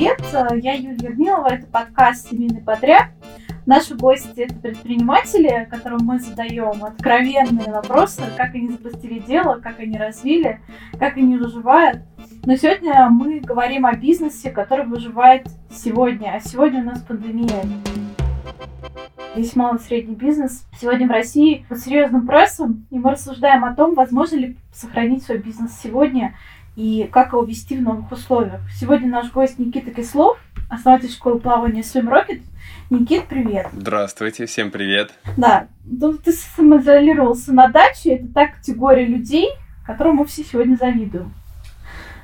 привет! Я Юлия Ермилова, это подкаст «Семейный подряд». Наши гости – это предприниматели, которым мы задаем откровенные вопросы, как они запустили дело, как они развили, как они выживают. Но сегодня мы говорим о бизнесе, который выживает сегодня. А сегодня у нас пандемия. Весь малый и средний бизнес сегодня в России под серьезным прессом, и мы рассуждаем о том, возможно ли сохранить свой бизнес сегодня и как его вести в новых условиях. Сегодня наш гость Никита Кислов, основатель школы плавания Swim Rocket. Никит, привет. Здравствуйте, всем привет. Да, ну, ты самоизолировался на даче, это та категория людей, которым мы все сегодня завидуем.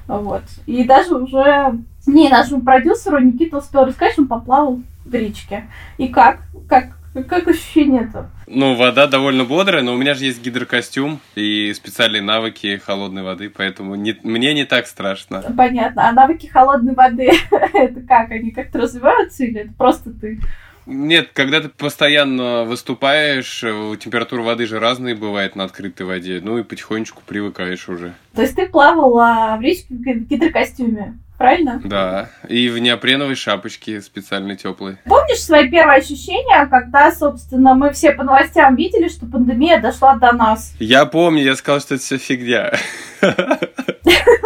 Вот. И даже уже мне, нашему продюсеру, Никита успел рассказать, что он поплавал в речке. И как? Как как ощущение-то? Ну, вода довольно бодрая, но у меня же есть гидрокостюм и специальные навыки холодной воды, поэтому не, мне не так страшно. Понятно. А навыки холодной воды, это как? Они как-то развиваются или это просто ты? Нет, когда ты постоянно выступаешь, температура воды же разные бывает на открытой воде, ну и потихонечку привыкаешь уже. То есть ты плавала в речке в гидрокостюме? Правильно? Да, и в неопреновой шапочке специальной теплой. Помнишь свои первые ощущения, когда, собственно, мы все по новостям видели, что пандемия дошла до нас? Я помню, я сказал, что это все фигня.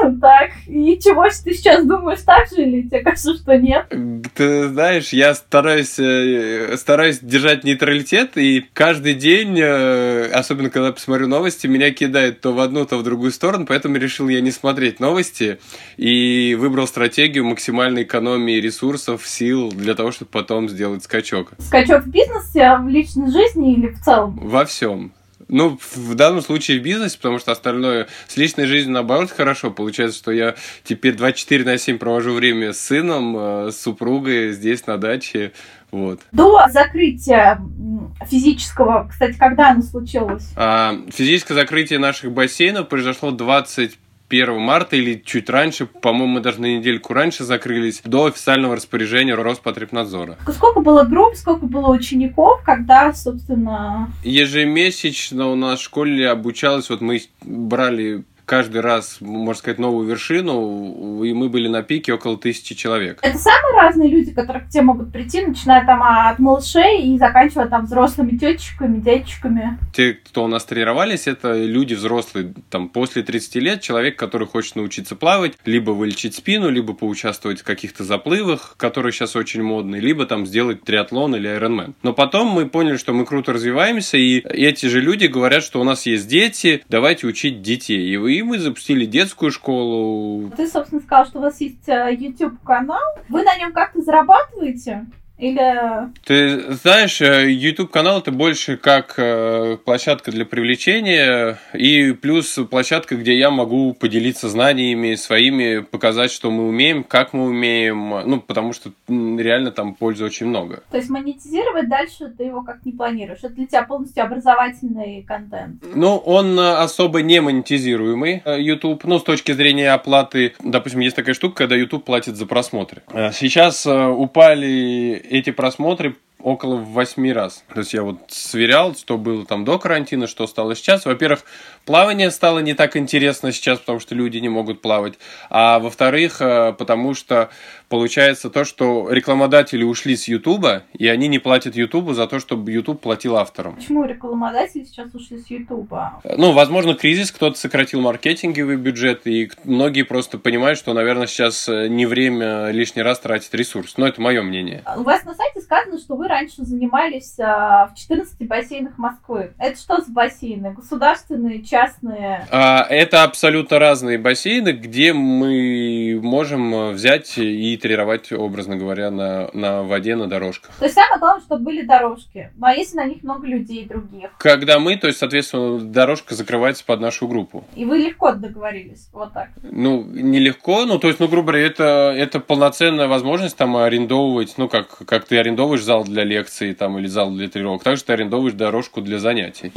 И чего ты сейчас думаешь так же, или тебе кажется, что нет? Ты знаешь, я стараюсь, э, стараюсь держать нейтралитет, и каждый день, э, особенно когда посмотрю новости, меня кидает то в одну, то в другую сторону, поэтому решил я не смотреть новости и выбрал стратегию максимальной экономии ресурсов, сил для того, чтобы потом сделать скачок. Скачок в бизнесе, в личной жизни или в целом? Во всем. Ну, в данном случае в бизнесе, потому что остальное с личной жизнью, наоборот, хорошо. Получается, что я теперь 24 на 7 провожу время с сыном, э, с супругой здесь на даче. Вот. До закрытия физического, кстати, когда оно случилось? А, физическое закрытие наших бассейнов произошло 20 1 марта или чуть раньше, по-моему, мы даже на недельку раньше закрылись, до официального распоряжения Роспотребнадзора. Сколько было групп, сколько было учеников, когда, собственно... Ежемесячно у нас в школе обучалось, вот мы брали каждый раз, можно сказать, новую вершину, и мы были на пике около тысячи человек. Это самые разные люди, которые к тебе могут прийти, начиная там от малышей и заканчивая там взрослыми тетечками, дядечками. Те, кто у нас тренировались, это люди взрослые, там, после 30 лет, человек, который хочет научиться плавать, либо вылечить спину, либо поучаствовать в каких-то заплывах, которые сейчас очень модные, либо там сделать триатлон или айронмен. Но потом мы поняли, что мы круто развиваемся, и эти же люди говорят, что у нас есть дети, давайте учить детей. И вы и мы запустили детскую школу. Ты, собственно, сказал, что у вас есть э, YouTube-канал. Вы на нем как-то зарабатываете? Или... Ты знаешь, э, YouTube канал это больше как э, площадка для привлечения и плюс площадка, где я могу поделиться знаниями своими, показать, что мы умеем, как мы умеем, ну, потому что реально там пользы очень много. То есть монетизировать дальше ты его как не планируешь? Это для тебя полностью образовательный контент? Ну, он э, особо не монетизируемый, YouTube, ну, с точки зрения оплаты. Допустим, есть такая штука, когда YouTube платит за просмотры. Сейчас упали эти просмотры около восьми раз. То есть я вот сверял, что было там до карантина, что стало сейчас. Во-первых, плавание стало не так интересно сейчас, потому что люди не могут плавать. А во-вторых, э, потому что получается то, что рекламодатели ушли с Ютуба, и они не платят Ютубу за то, чтобы Ютуб платил авторам. Почему рекламодатели сейчас ушли с Ютуба? Ну, возможно, кризис, кто-то сократил маркетинговый бюджет, и многие просто понимают, что, наверное, сейчас э, не время лишний раз тратить ресурс. Но это мое мнение. У вас на сайте сказано, что вы раньше занимались а, в 14 бассейнах Москвы. Это что за бассейны? Государственные, частные? А, это абсолютно разные бассейны, где мы можем взять и тренировать, образно говоря, на, на воде, на дорожках. То есть самое главное, чтобы были дорожки. Ну, а если на них много людей других? Когда мы, то есть, соответственно, дорожка закрывается под нашу группу. И вы легко договорились, вот так? Ну, нелегко, ну, то есть, ну, грубо говоря, это, это полноценная возможность там арендовывать, ну, как, как ты арендовываешь зал для лекции там или зал для тренировок, также ты арендовываешь дорожку для занятий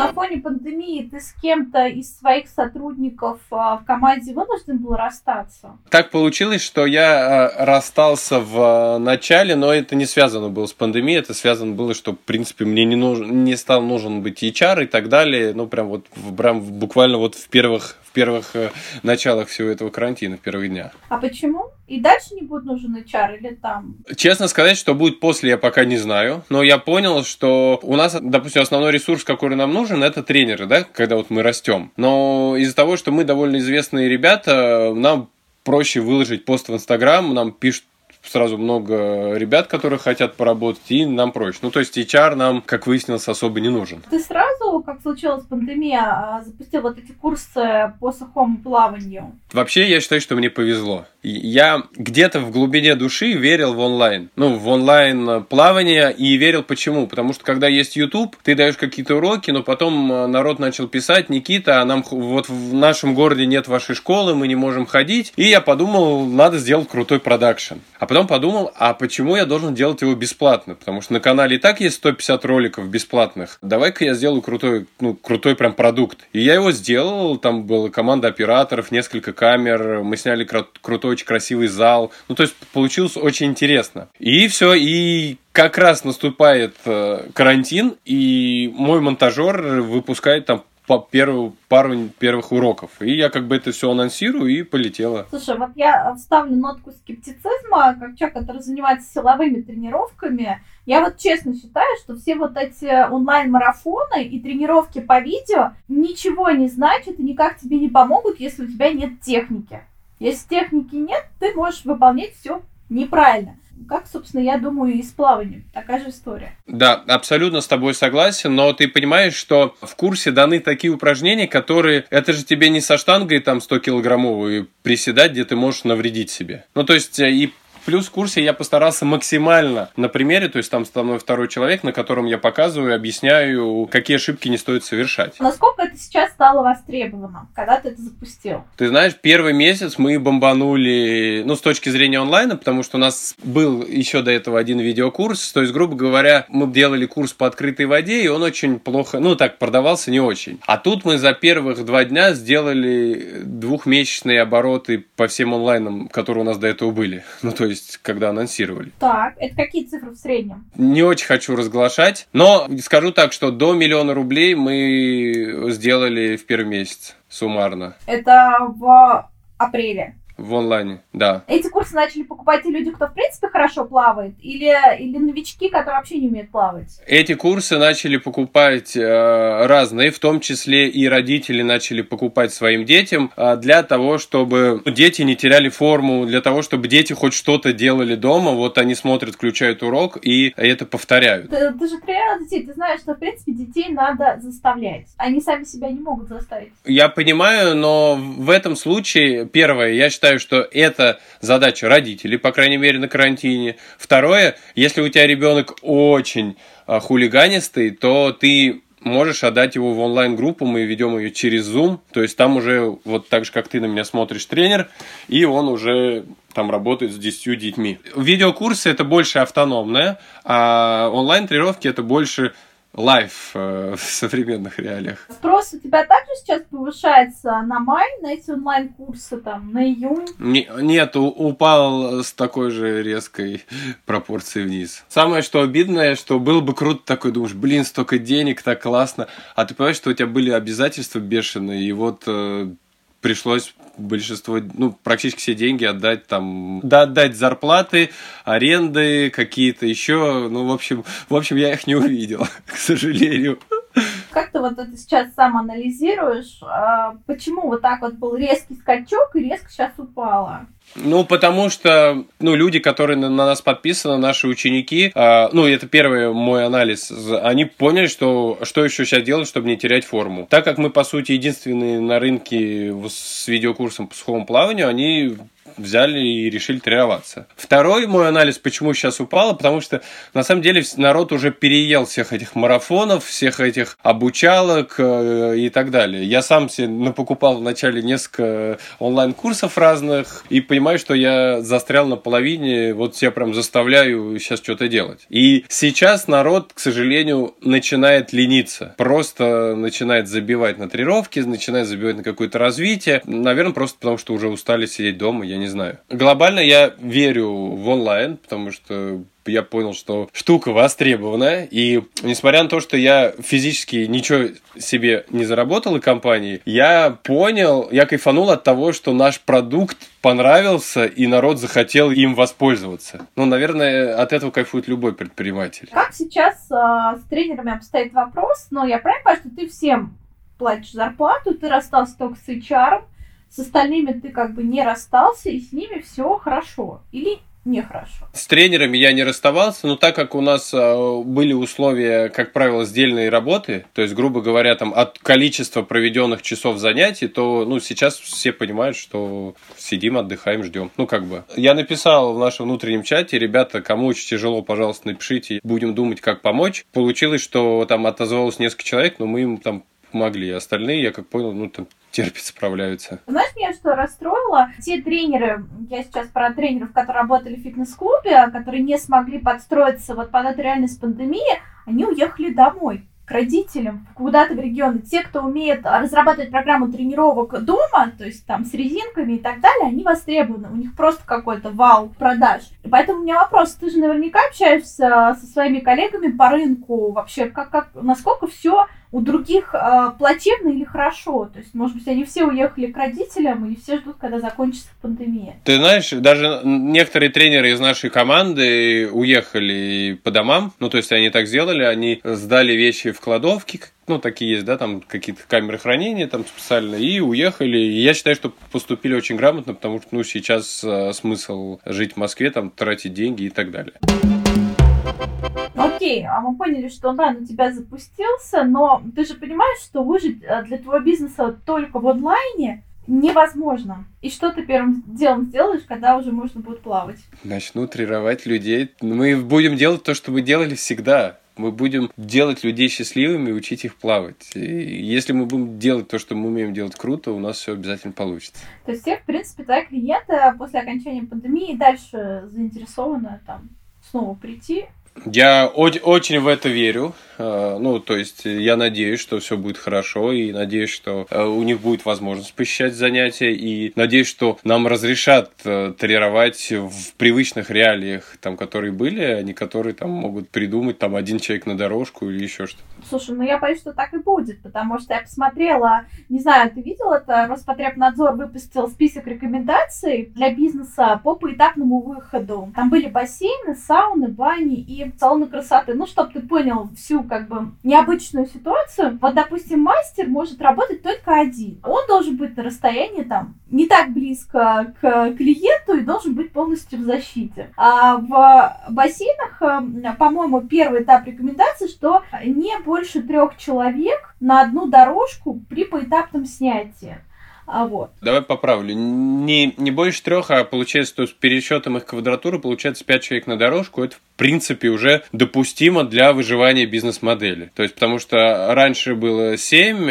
на фоне пандемии ты с кем-то из своих сотрудников а, в команде вынужден был расстаться? Так получилось, что я а, расстался в а, начале, но это не связано было с пандемией, это связано было, что, в принципе, мне не, нужен, не стал нужен быть HR и так далее, ну, прям вот прям буквально вот в первых, в первых э, началах всего этого карантина, в первых днях. А почему? И дальше не будет нужен HR или там? Честно сказать, что будет после, я пока не знаю. Но я понял, что у нас, допустим, основной ресурс, который нам нужен, это тренеры, да, когда вот мы растем. Но из-за того, что мы довольно известные ребята, нам проще выложить пост в Инстаграм, нам пишут сразу много ребят, которые хотят поработать, и нам проще. Ну, то есть HR нам, как выяснилось, особо не нужен. Ты сразу, как случилась пандемия, а, запустил вот эти курсы по сухому плаванию? Вообще, я считаю, что мне повезло. Я где-то в глубине души верил в онлайн. Ну, в онлайн плавание и верил почему? Потому что когда есть YouTube, ты даешь какие-то уроки, но потом э, народ начал писать, Никита, а нам вот в нашем городе нет вашей школы, мы не можем ходить. И я подумал, надо сделать крутой продакшн. А потом подумал, а почему я должен делать его бесплатно? Потому что на канале и так есть 150 роликов бесплатных. Давай-ка я сделаю крутой, ну, крутой прям продукт. И я его сделал, там была команда операторов, несколько камер, мы сняли кру- крутой, очень красивый зал. Ну, то есть получилось очень интересно. И все, и как раз наступает э, карантин, и мой монтажер выпускает там по первую пару первых уроков. И я как бы это все анонсирую и полетела. Слушай, вот я вставлю нотку скептицизма, как человек, который занимается силовыми тренировками. Я вот честно считаю, что все вот эти онлайн-марафоны и тренировки по видео ничего не значат и никак тебе не помогут, если у тебя нет техники. Если техники нет, ты можешь выполнять все неправильно как, собственно, я думаю, и с плаванием. Такая же история. Да, абсолютно с тобой согласен, но ты понимаешь, что в курсе даны такие упражнения, которые... Это же тебе не со штангой там 100 килограммовую приседать, где ты можешь навредить себе. Ну, то есть э, и Плюс в курсе я постарался максимально на примере, то есть там со мной второй человек, на котором я показываю, объясняю, какие ошибки не стоит совершать. Насколько это сейчас стало востребовано, когда ты это запустил? Ты знаешь, первый месяц мы бомбанули, ну, с точки зрения онлайна, потому что у нас был еще до этого один видеокурс, то есть, грубо говоря, мы делали курс по открытой воде, и он очень плохо, ну, так, продавался не очень. А тут мы за первых два дня сделали двухмесячные обороты по всем онлайнам, которые у нас до этого были. Ну, то есть, когда анонсировали. Так, это какие цифры в среднем? Не очень хочу разглашать, но скажу так, что до миллиона рублей мы сделали в первый месяц суммарно. Это в апреле. В онлайне, да. Эти курсы начали покупать и люди, кто в принципе хорошо плавает, или, или новички, которые вообще не умеют плавать? Эти курсы начали покупать э, разные, в том числе и родители начали покупать своим детям э, для того, чтобы дети не теряли форму, для того, чтобы дети хоть что-то делали дома. Вот они смотрят, включают урок и это повторяют. Ты, ты же тренер детей, ты знаешь, что в принципе детей надо заставлять. Они сами себя не могут заставить. Я понимаю, но в этом случае, первое, я считаю, считаю, что это задача родителей, по крайней мере, на карантине. Второе, если у тебя ребенок очень а, хулиганистый, то ты можешь отдать его в онлайн-группу, мы ведем ее через Zoom, то есть там уже вот так же, как ты на меня смотришь, тренер, и он уже там работает с 10 детьми. Видеокурсы это больше автономное, а онлайн-тренировки это больше лайф э, в современных реалиях. Спрос у тебя также сейчас повышается на май, на эти онлайн-курсы, там, на июнь? Не, нет, упал с такой же резкой пропорцией вниз. Самое, что обидное, что было бы круто такой, думаешь, блин, столько денег, так классно, а ты понимаешь, что у тебя были обязательства бешеные, и вот э, пришлось большинство, ну, практически все деньги отдать там, да, отдать зарплаты, аренды какие-то еще, ну, в общем, в общем, я их не увидел, к сожалению. Как ты вот это сейчас сам анализируешь? А почему вот так вот был резкий скачок и резко сейчас упало? Ну, потому что, ну, люди, которые на, на нас подписаны, наши ученики, э, ну, это первый мой анализ, они поняли, что, что еще сейчас делать, чтобы не терять форму. Так как мы, по сути, единственные на рынке с видеокурсом по сухому плаванию, они взяли и решили тренироваться. Второй мой анализ, почему сейчас упало, потому что на самом деле народ уже переел всех этих марафонов, всех этих обучалок э, и так далее. Я сам себе покупал вначале несколько онлайн-курсов разных и понимаю, что я застрял на половине, вот я прям заставляю сейчас что-то делать. И сейчас народ, к сожалению, начинает лениться, просто начинает забивать на тренировки, начинает забивать на какое-то развитие, наверное, просто потому что уже устали сидеть дома, я не знаю. Глобально я верю в онлайн, потому что я понял, что штука востребованная, и несмотря на то, что я физически ничего себе не заработал и компании, я понял, я кайфанул от того, что наш продукт понравился, и народ захотел им воспользоваться. Ну, наверное, от этого кайфует любой предприниматель. Как сейчас э, с тренерами обстоит вопрос? Но я правильно понимаю, что ты всем платишь зарплату, ты расстался только с HR, с остальными ты как бы не расстался, и с ними все хорошо. Или нехорошо. С тренерами я не расставался, но так как у нас э, были условия, как правило, сдельной работы, то есть, грубо говоря, там от количества проведенных часов занятий, то ну, сейчас все понимают, что сидим, отдыхаем, ждем. Ну, как бы. Я написал в нашем внутреннем чате, ребята, кому очень тяжело, пожалуйста, напишите, будем думать, как помочь. Получилось, что там отозвалось несколько человек, но мы им там помогли. Остальные, я как понял, ну, там терпят, справляются. Знаешь, меня что расстроило? Те тренеры, я сейчас про тренеров, которые работали в фитнес-клубе, которые не смогли подстроиться вот под эту реальность пандемии, они уехали домой к родителям куда-то в регионы. Те, кто умеет разрабатывать программу тренировок дома, то есть там с резинками и так далее, они востребованы. У них просто какой-то вал продаж. И поэтому у меня вопрос, ты же наверняка общаешься со своими коллегами по рынку вообще, как, как, насколько все у других э, плачевно или хорошо. То есть, может быть, они все уехали к родителям, и все ждут, когда закончится пандемия. Ты знаешь, даже некоторые тренеры из нашей команды уехали по домам. Ну, то есть, они так сделали, они сдали вещи в кладовки, ну, такие есть, да, там какие-то камеры хранения там специально, и уехали. И я считаю, что поступили очень грамотно, потому что, ну, сейчас э, смысл жить в Москве, там, тратить деньги и так далее. Окей, а мы поняли, что онлайн у тебя запустился, но ты же понимаешь, что выжить э, для твоего бизнеса только в онлайне невозможно. И что ты первым делом сделаешь, когда уже можно будет плавать? Начну тренировать людей. Мы будем делать то, что мы делали всегда. Мы будем делать людей счастливыми и учить их плавать. И если мы будем делать то, что мы умеем делать круто, у нас все обязательно получится. То есть все, в принципе, твои клиенты после окончания пандемии дальше заинтересованы там снова прийти я очень в это верю. Э, ну, то есть я надеюсь, что все будет хорошо, и надеюсь, что э, у них будет возможность посещать занятия, и надеюсь, что нам разрешат э, тренировать в привычных реалиях, там, которые были, а не которые там могут придумать там один человек на дорожку или еще что-то. Слушай, ну я боюсь, что так и будет, потому что я посмотрела, не знаю, ты видел это, Роспотребнадзор выпустил список рекомендаций для бизнеса по поэтапному выходу. Там были бассейны, сауны, бани и салоны красоты. Ну, чтобы ты понял всю как бы необычную ситуацию. Вот, допустим, мастер может работать только один. Он должен быть на расстоянии там не так близко к клиенту и должен быть полностью в защите. А в бассейнах, э, по-моему, первый этап рекомендации, что не больше трех человек на одну дорожку при поэтапном снятии. А вот. Давай поправлю. Не, не больше трех, а получается, то с пересчетом их квадратуры получается пять человек на дорожку. Это, в принципе, уже допустимо для выживания бизнес-модели. То есть, потому что раньше было семь,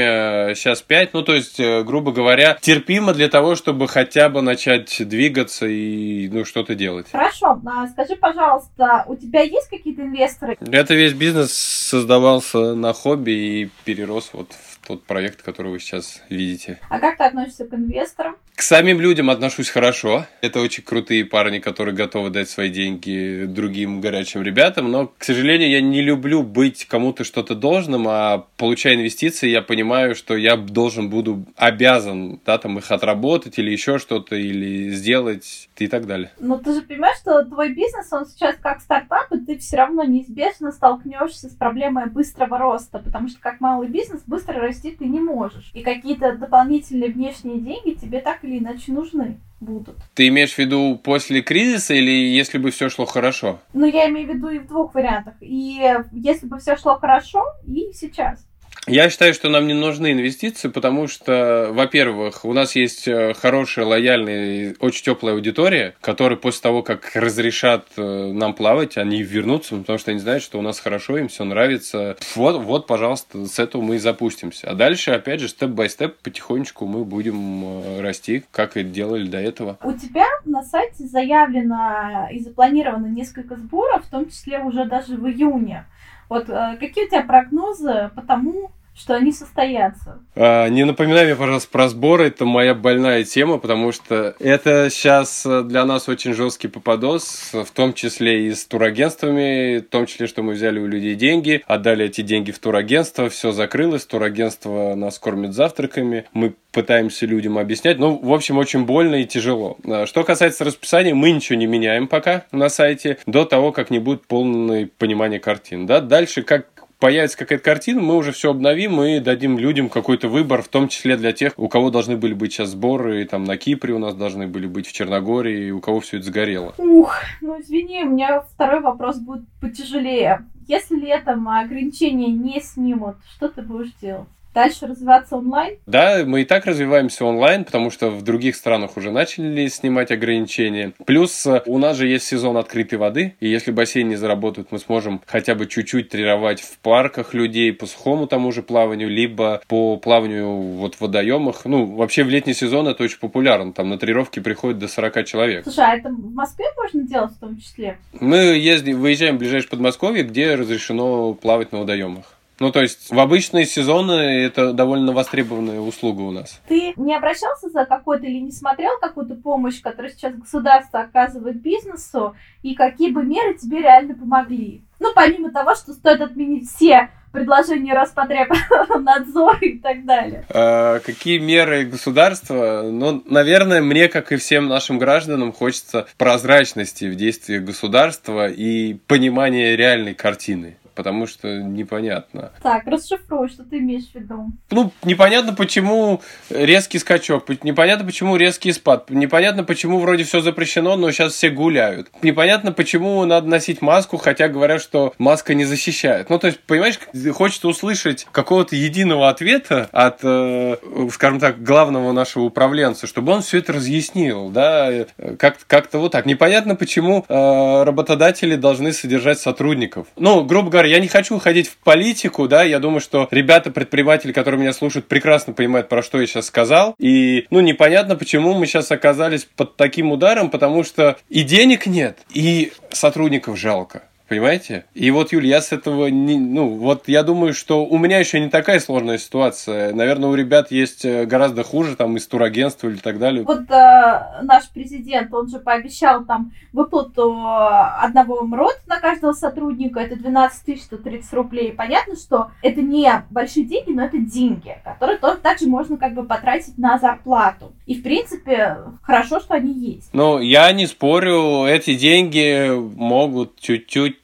сейчас а пять. Ну, то есть, э, грубо говоря, терпимо для того, чтобы хотя бы начать двигаться и, ну, что-то делать. Хорошо. А скажи, пожалуйста, у тебя есть какие-то инвесторы? Это весь бизнес создавался на хобби и перерос вот в тот проект, который вы сейчас видите. А как ты относишься к инвесторам? К самим людям отношусь хорошо. Это очень крутые парни, которые готовы дать свои деньги другим горячим ребятам. Но, к сожалению, я не люблю быть кому-то что-то должным, а получая инвестиции, я понимаю, что я должен буду обязан да, там, их отработать или еще что-то, или сделать и так далее. Но ты же понимаешь, что твой бизнес, он сейчас как стартап, и ты все равно неизбежно столкнешься с проблемой быстрого роста, потому что как малый бизнес быстро расти ты не можешь. И какие-то дополнительные внешние деньги тебе так или иначе нужны будут. Ты имеешь в виду после кризиса или если бы все шло хорошо? Ну, я имею в виду и в двух вариантах. И если бы все шло хорошо, и сейчас. Я считаю, что нам не нужны инвестиции, потому что, во-первых, у нас есть э, хорошая, лояльная, очень теплая аудитория, которая после того, как разрешат э, нам плавать, они вернутся, потому что они знают, что у нас хорошо, им все нравится. Вот, вот, пожалуйста, с этого мы и запустимся. А дальше, опять же, степ-бай-степ, потихонечку мы будем э, расти, как и делали до этого. У тебя на сайте заявлено и запланировано несколько сборов, в том числе уже даже в июне. Вот какие у тебя прогнозы по тому, что они состоятся. А, не напоминай мне, пожалуйста, про сборы. Это моя больная тема, потому что это сейчас для нас очень жесткий попадос, в том числе и с турагентствами, в том числе, что мы взяли у людей деньги, отдали эти деньги в турагентство, все закрылось, турагентство нас кормит завтраками, мы пытаемся людям объяснять. Ну, в общем, очень больно и тяжело. А, что касается расписания, мы ничего не меняем пока на сайте до того, как не будет полное понимание картин. Да? Дальше, как появится какая-то картина, мы уже все обновим и дадим людям какой-то выбор, в том числе для тех, у кого должны были быть сейчас сборы, там на Кипре у нас должны были быть, в Черногории, у кого все это сгорело. Ух, ну извини, у меня второй вопрос будет потяжелее. Если летом ограничения не снимут, что ты будешь делать? Дальше развиваться онлайн? Да, мы и так развиваемся онлайн, потому что в других странах уже начали снимать ограничения. Плюс э, у нас же есть сезон открытой воды, и если бассейн не заработает, мы сможем хотя бы чуть-чуть тренировать в парках людей по сухому тому же плаванию, либо по плаванию вот в водоемах. Ну, вообще в летний сезон это очень популярно, там на тренировки приходит до 40 человек. Слушай, а это в Москве можно делать в том числе? Мы ездим, выезжаем в ближайшее Подмосковье, где разрешено плавать на водоемах. Ну, то есть в обычные сезоны это довольно востребованная услуга у нас. Ты не обращался за какой-то или не смотрел какую-то помощь, которую сейчас государство оказывает бизнесу, и какие бы меры тебе реально помогли? Ну, помимо того, что стоит отменить все предложения Роспотребнадзора и так далее. А, какие меры государства? Ну, наверное, мне, как и всем нашим гражданам, хочется прозрачности в действиях государства и понимания реальной картины потому что непонятно. Так, расшифруй, что ты имеешь в виду. Ну, непонятно, почему резкий скачок, непонятно, почему резкий спад, непонятно, почему вроде все запрещено, но сейчас все гуляют. Непонятно, почему надо носить маску, хотя говорят, что маска не защищает. Ну, то есть, понимаешь, хочется услышать какого-то единого ответа от, э, скажем так, главного нашего управленца, чтобы он все это разъяснил, да, как- как-то вот так. Непонятно, почему э, работодатели должны содержать сотрудников. Ну, грубо говоря, я не хочу уходить в политику, да, я думаю, что ребята-предприниматели, которые меня слушают, прекрасно понимают, про что я сейчас сказал, и, ну, непонятно, почему мы сейчас оказались под таким ударом, потому что и денег нет, и сотрудников жалко. Понимаете? И вот, Юль, я с этого не... Ну, вот я думаю, что у меня еще не такая сложная ситуация. Наверное, у ребят есть э, гораздо хуже, там, из турагентства или так далее. Вот э, наш президент, он же пообещал там выплату одного МРОД на каждого сотрудника, это 12 130 рублей. Понятно, что это не большие деньги, но это деньги, которые тоже также можно как бы потратить на зарплату. И, в принципе, хорошо, что они есть. Ну, я не спорю, эти деньги могут чуть-чуть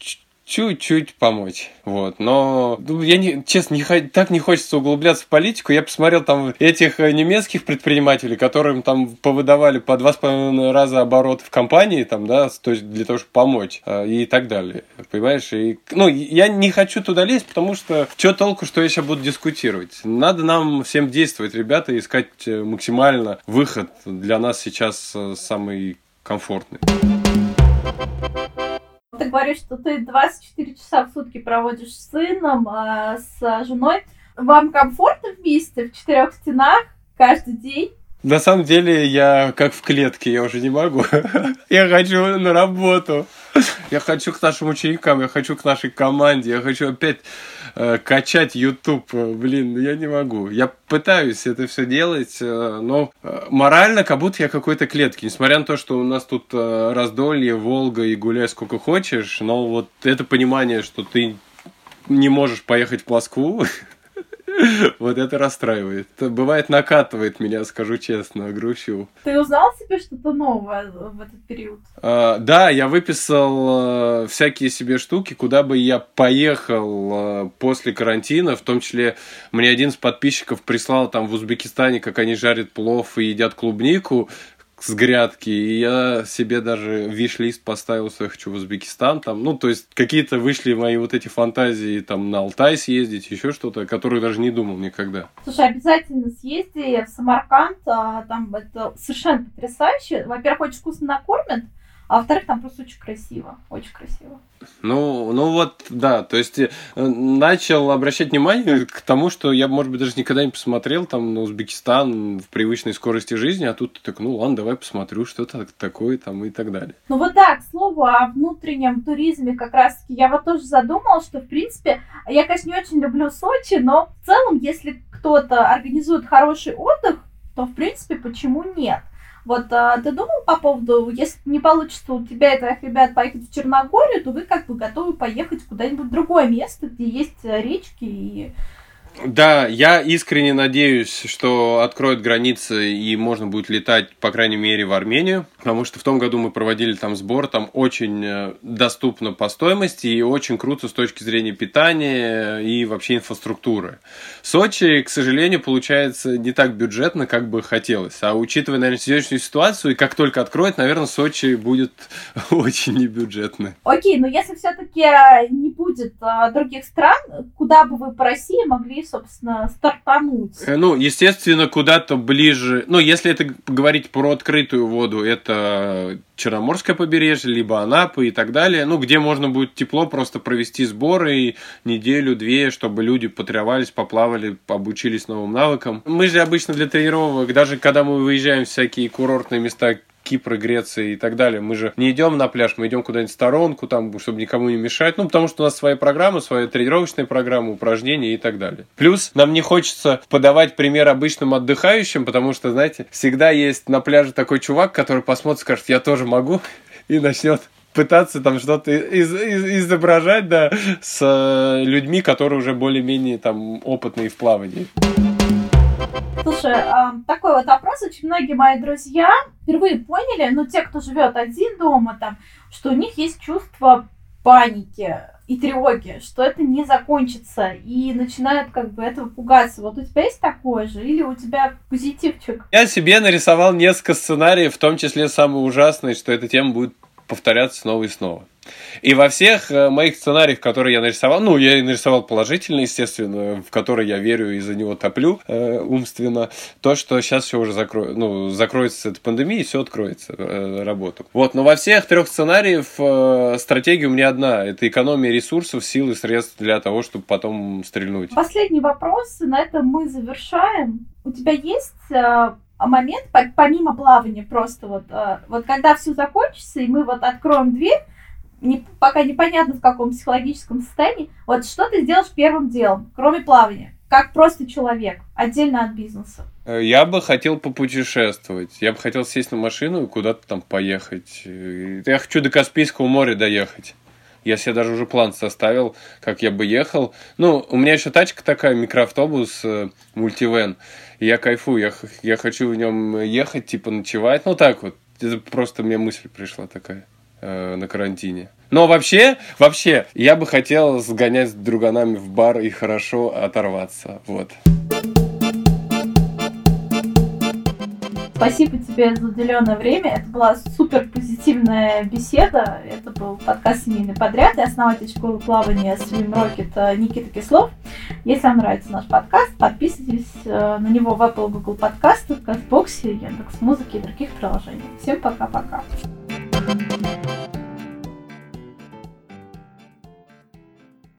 чуть-чуть помочь. Вот. Но ну, я не, честно, не, так не хочется углубляться в политику. Я посмотрел там этих э, немецких предпринимателей, которым там повыдавали по два с половиной раза оборот в компании, там, да, то есть для того, чтобы помочь э, и так далее. Понимаешь? И, ну, я не хочу туда лезть, потому что что толку, что я сейчас буду дискутировать? Надо нам всем действовать, ребята, искать э, максимально выход для нас сейчас самый комфортный. Говоришь, что ты 24 часа в сутки проводишь с сыном, а с женой. Вам комфортно вместе в четырех стенах каждый день? На самом деле я как в клетке, я уже не могу. Я хочу на работу. Я хочу к нашим ученикам, я хочу к нашей команде, я хочу опять качать YouTube. Блин, я не могу. Я пытаюсь это все делать, э, но э, морально как будто я какой-то клетки. Несмотря на то, что у нас тут э, раздолье, Волга и гуляй сколько хочешь, но вот это понимание, что ты не можешь поехать в Москву, Вот это расстраивает. Бывает накатывает меня, скажу честно, грущу. Ты узнал себе что-то новое в этот период? А, да, я выписал а, всякие себе штуки, куда бы я поехал а, после карантина, в том числе мне один из подписчиков прислал там в Узбекистане, как они жарят плов и едят клубнику с грядки, и я себе даже виш-лист поставил, что я хочу в Узбекистан, там, ну, то есть какие-то вышли мои вот эти фантазии, там, на Алтай съездить, еще что-то, о которых даже не думал никогда. Слушай, обязательно съезди в Самарканд, а, там это совершенно потрясающе. Во-первых, очень вкусно накормят, а во-вторых, там просто очень красиво, очень красиво. Ну, ну вот, да, то есть э, начал обращать внимание к тому, что я, может быть, даже никогда не посмотрел там на Узбекистан в привычной скорости жизни, а тут так, ну ладно, давай посмотрю, что это такое там и так далее. Ну вот да, к слову о внутреннем туризме как раз-таки я вот тоже задумала, что, в принципе, я, конечно, не очень люблю Сочи, но в целом, если кто-то организует хороший отдых, то, в принципе, почему нет? Вот а, ты думал по поводу, если не получится у тебя и твоих ребят поехать в Черногорию, то вы как бы готовы поехать куда-нибудь в другое место, где есть речки и да, я искренне надеюсь, что откроют границы и можно будет летать, по крайней мере, в Армению, потому что в том году мы проводили там сбор, там очень э, доступно по стоимости и очень круто с точки зрения питания и вообще инфраструктуры. Сочи, к сожалению, получается не так бюджетно, как бы хотелось, а учитывая, наверное, сегодняшнюю ситуацию, и как только откроют, наверное, Сочи будет очень небюджетно. Окей, но если все-таки не будет а, других стран, куда бы вы по России могли собственно, стартануть? Э, ну, естественно, куда-то ближе. Ну, если это говорить про открытую воду, это Черноморское побережье, либо Анапы и так далее. Ну, где можно будет тепло просто провести сборы неделю-две, чтобы люди потренировались, поплавали, обучились новым навыкам. Мы же обычно для тренировок, даже когда мы выезжаем в всякие курортные места, Кипра, Греция и так далее. Мы же не идем на пляж, мы идем куда-нибудь в сторонку, там, чтобы никому не мешать. Ну, потому что у нас своя программа, своя тренировочная программа, упражнения и так далее. Плюс нам не хочется подавать пример обычным отдыхающим, потому что, знаете, всегда есть на пляже такой чувак, который посмотрит, скажет, я тоже могу, и начнет пытаться там что-то из, из, изображать, да, с э, людьми, которые уже более-менее там опытные в плавании. Слушай, такой вот вопрос. Очень многие мои друзья впервые поняли, ну, те, кто живет один дома, там, что у них есть чувство паники и тревоги, что это не закончится, и начинают как бы этого пугаться. Вот у тебя есть такое же, или у тебя позитивчик? Я себе нарисовал несколько сценариев, в том числе самый ужасный, что эта тема будет повторяться снова и снова. И во всех э, моих сценариях, которые я нарисовал, ну, я нарисовал положительно, естественно, в который я верю и за него топлю э, умственно, то, что сейчас все уже закро... ну, закроется эта пандемия, и все откроется, э, работу. Вот, но во всех трех сценариях э, стратегия у меня одна. Это экономия ресурсов, сил и средств для того, чтобы потом стрельнуть. Последний вопрос, на этом мы завершаем. У тебя есть э, момент, помимо плавания, просто вот, э, вот когда все закончится, и мы вот откроем дверь, не, пока непонятно в каком психологическом состоянии, вот что ты сделаешь первым делом, кроме плавания? Как просто человек, отдельно от бизнеса. Э, я бы хотел попутешествовать. Я бы хотел сесть на машину и куда-то там поехать. Э, я хочу до Каспийского моря доехать. Я себе даже уже план составил, как я бы ехал. Ну, у меня еще тачка такая, микроавтобус, э, мультивен. Я кайфую, я, я хочу в нем ехать, типа ночевать. Ну, так вот. Это просто мне мысль пришла такая э, на карантине. Но вообще, вообще, я бы хотел сгонять с друганами в бар и хорошо оторваться. Вот. Спасибо тебе за уделенное время. Это была супер позитивная беседа. Это был подкаст «Семейный подряд» и основатель школы плавания Swim Rocket Никита Кислов. Если вам нравится наш подкаст, подписывайтесь э, на него в Apple Google подкастах, Казбоксе, Яндекс.Музыке и других приложениях. Всем пока-пока.